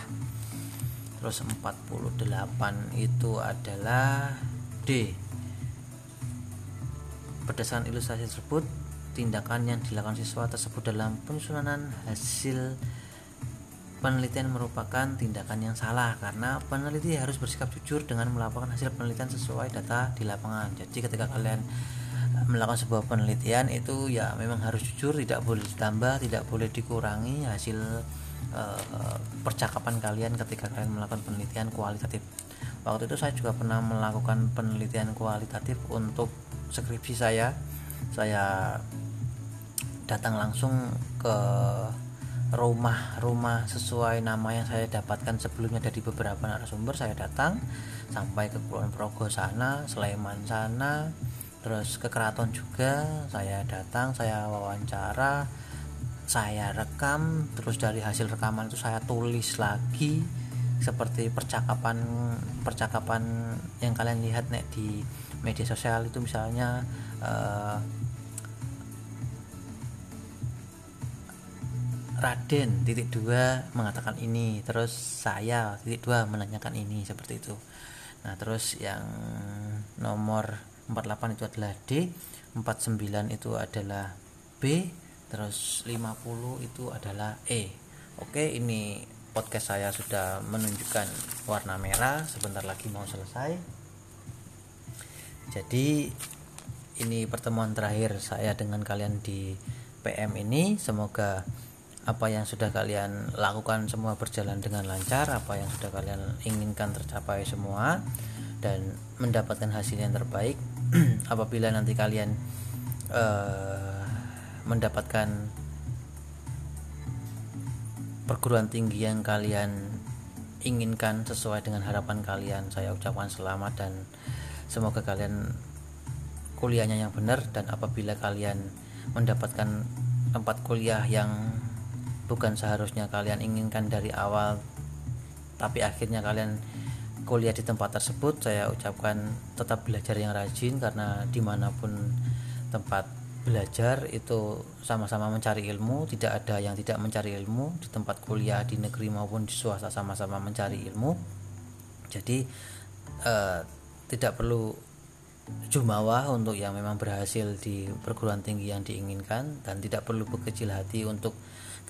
Terus 48 itu adalah D. Berdasarkan ilustrasi tersebut tindakan yang dilakukan siswa tersebut dalam penyusunan hasil penelitian merupakan tindakan yang salah karena peneliti harus bersikap jujur dengan melaporkan hasil penelitian sesuai data di lapangan. Jadi ketika kalian melakukan sebuah penelitian itu ya memang harus jujur, tidak boleh ditambah, tidak boleh dikurangi hasil uh, percakapan kalian ketika kalian melakukan penelitian kualitatif. Waktu itu saya juga pernah melakukan penelitian kualitatif untuk skripsi saya. Saya datang langsung ke rumah-rumah sesuai nama yang saya dapatkan sebelumnya dari beberapa narasumber saya datang sampai ke Kulon Progo sana, Sleman sana, terus ke Keraton juga saya datang, saya wawancara, saya rekam, terus dari hasil rekaman itu saya tulis lagi seperti percakapan percakapan yang kalian lihat nek di media sosial itu misalnya uh, Raden titik dua mengatakan ini terus saya titik dua menanyakan ini seperti itu. Nah terus yang nomor 48 itu adalah D 49 itu adalah B terus 50 itu adalah E. Oke ini podcast saya sudah menunjukkan warna merah sebentar lagi mau selesai. Jadi ini pertemuan terakhir saya dengan kalian di PM ini. Semoga apa yang sudah kalian lakukan semua berjalan dengan lancar apa yang sudah kalian inginkan tercapai semua dan mendapatkan hasil yang terbaik *clears throat* apabila nanti kalian uh, mendapatkan perguruan tinggi yang kalian inginkan sesuai dengan harapan kalian saya ucapkan selamat dan semoga kalian kuliahnya yang benar dan apabila kalian mendapatkan tempat kuliah yang bukan seharusnya kalian inginkan dari awal tapi akhirnya kalian kuliah di tempat tersebut saya ucapkan tetap belajar yang rajin karena di mana pun tempat belajar itu sama-sama mencari ilmu tidak ada yang tidak mencari ilmu di tempat kuliah di negeri maupun di swasta sama-sama mencari ilmu. Jadi eh, tidak perlu jumawa untuk yang memang berhasil di perguruan tinggi yang diinginkan dan tidak perlu berkecil hati untuk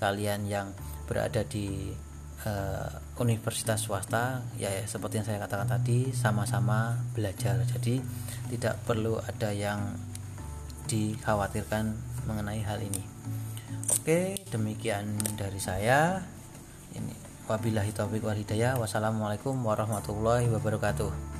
kalian yang berada di uh, universitas swasta ya seperti yang saya katakan tadi sama-sama belajar. Jadi tidak perlu ada yang dikhawatirkan mengenai hal ini. Oke demikian dari saya. Ini wabillahi taufiq wal hidayah. Wassalamualaikum warahmatullahi wabarakatuh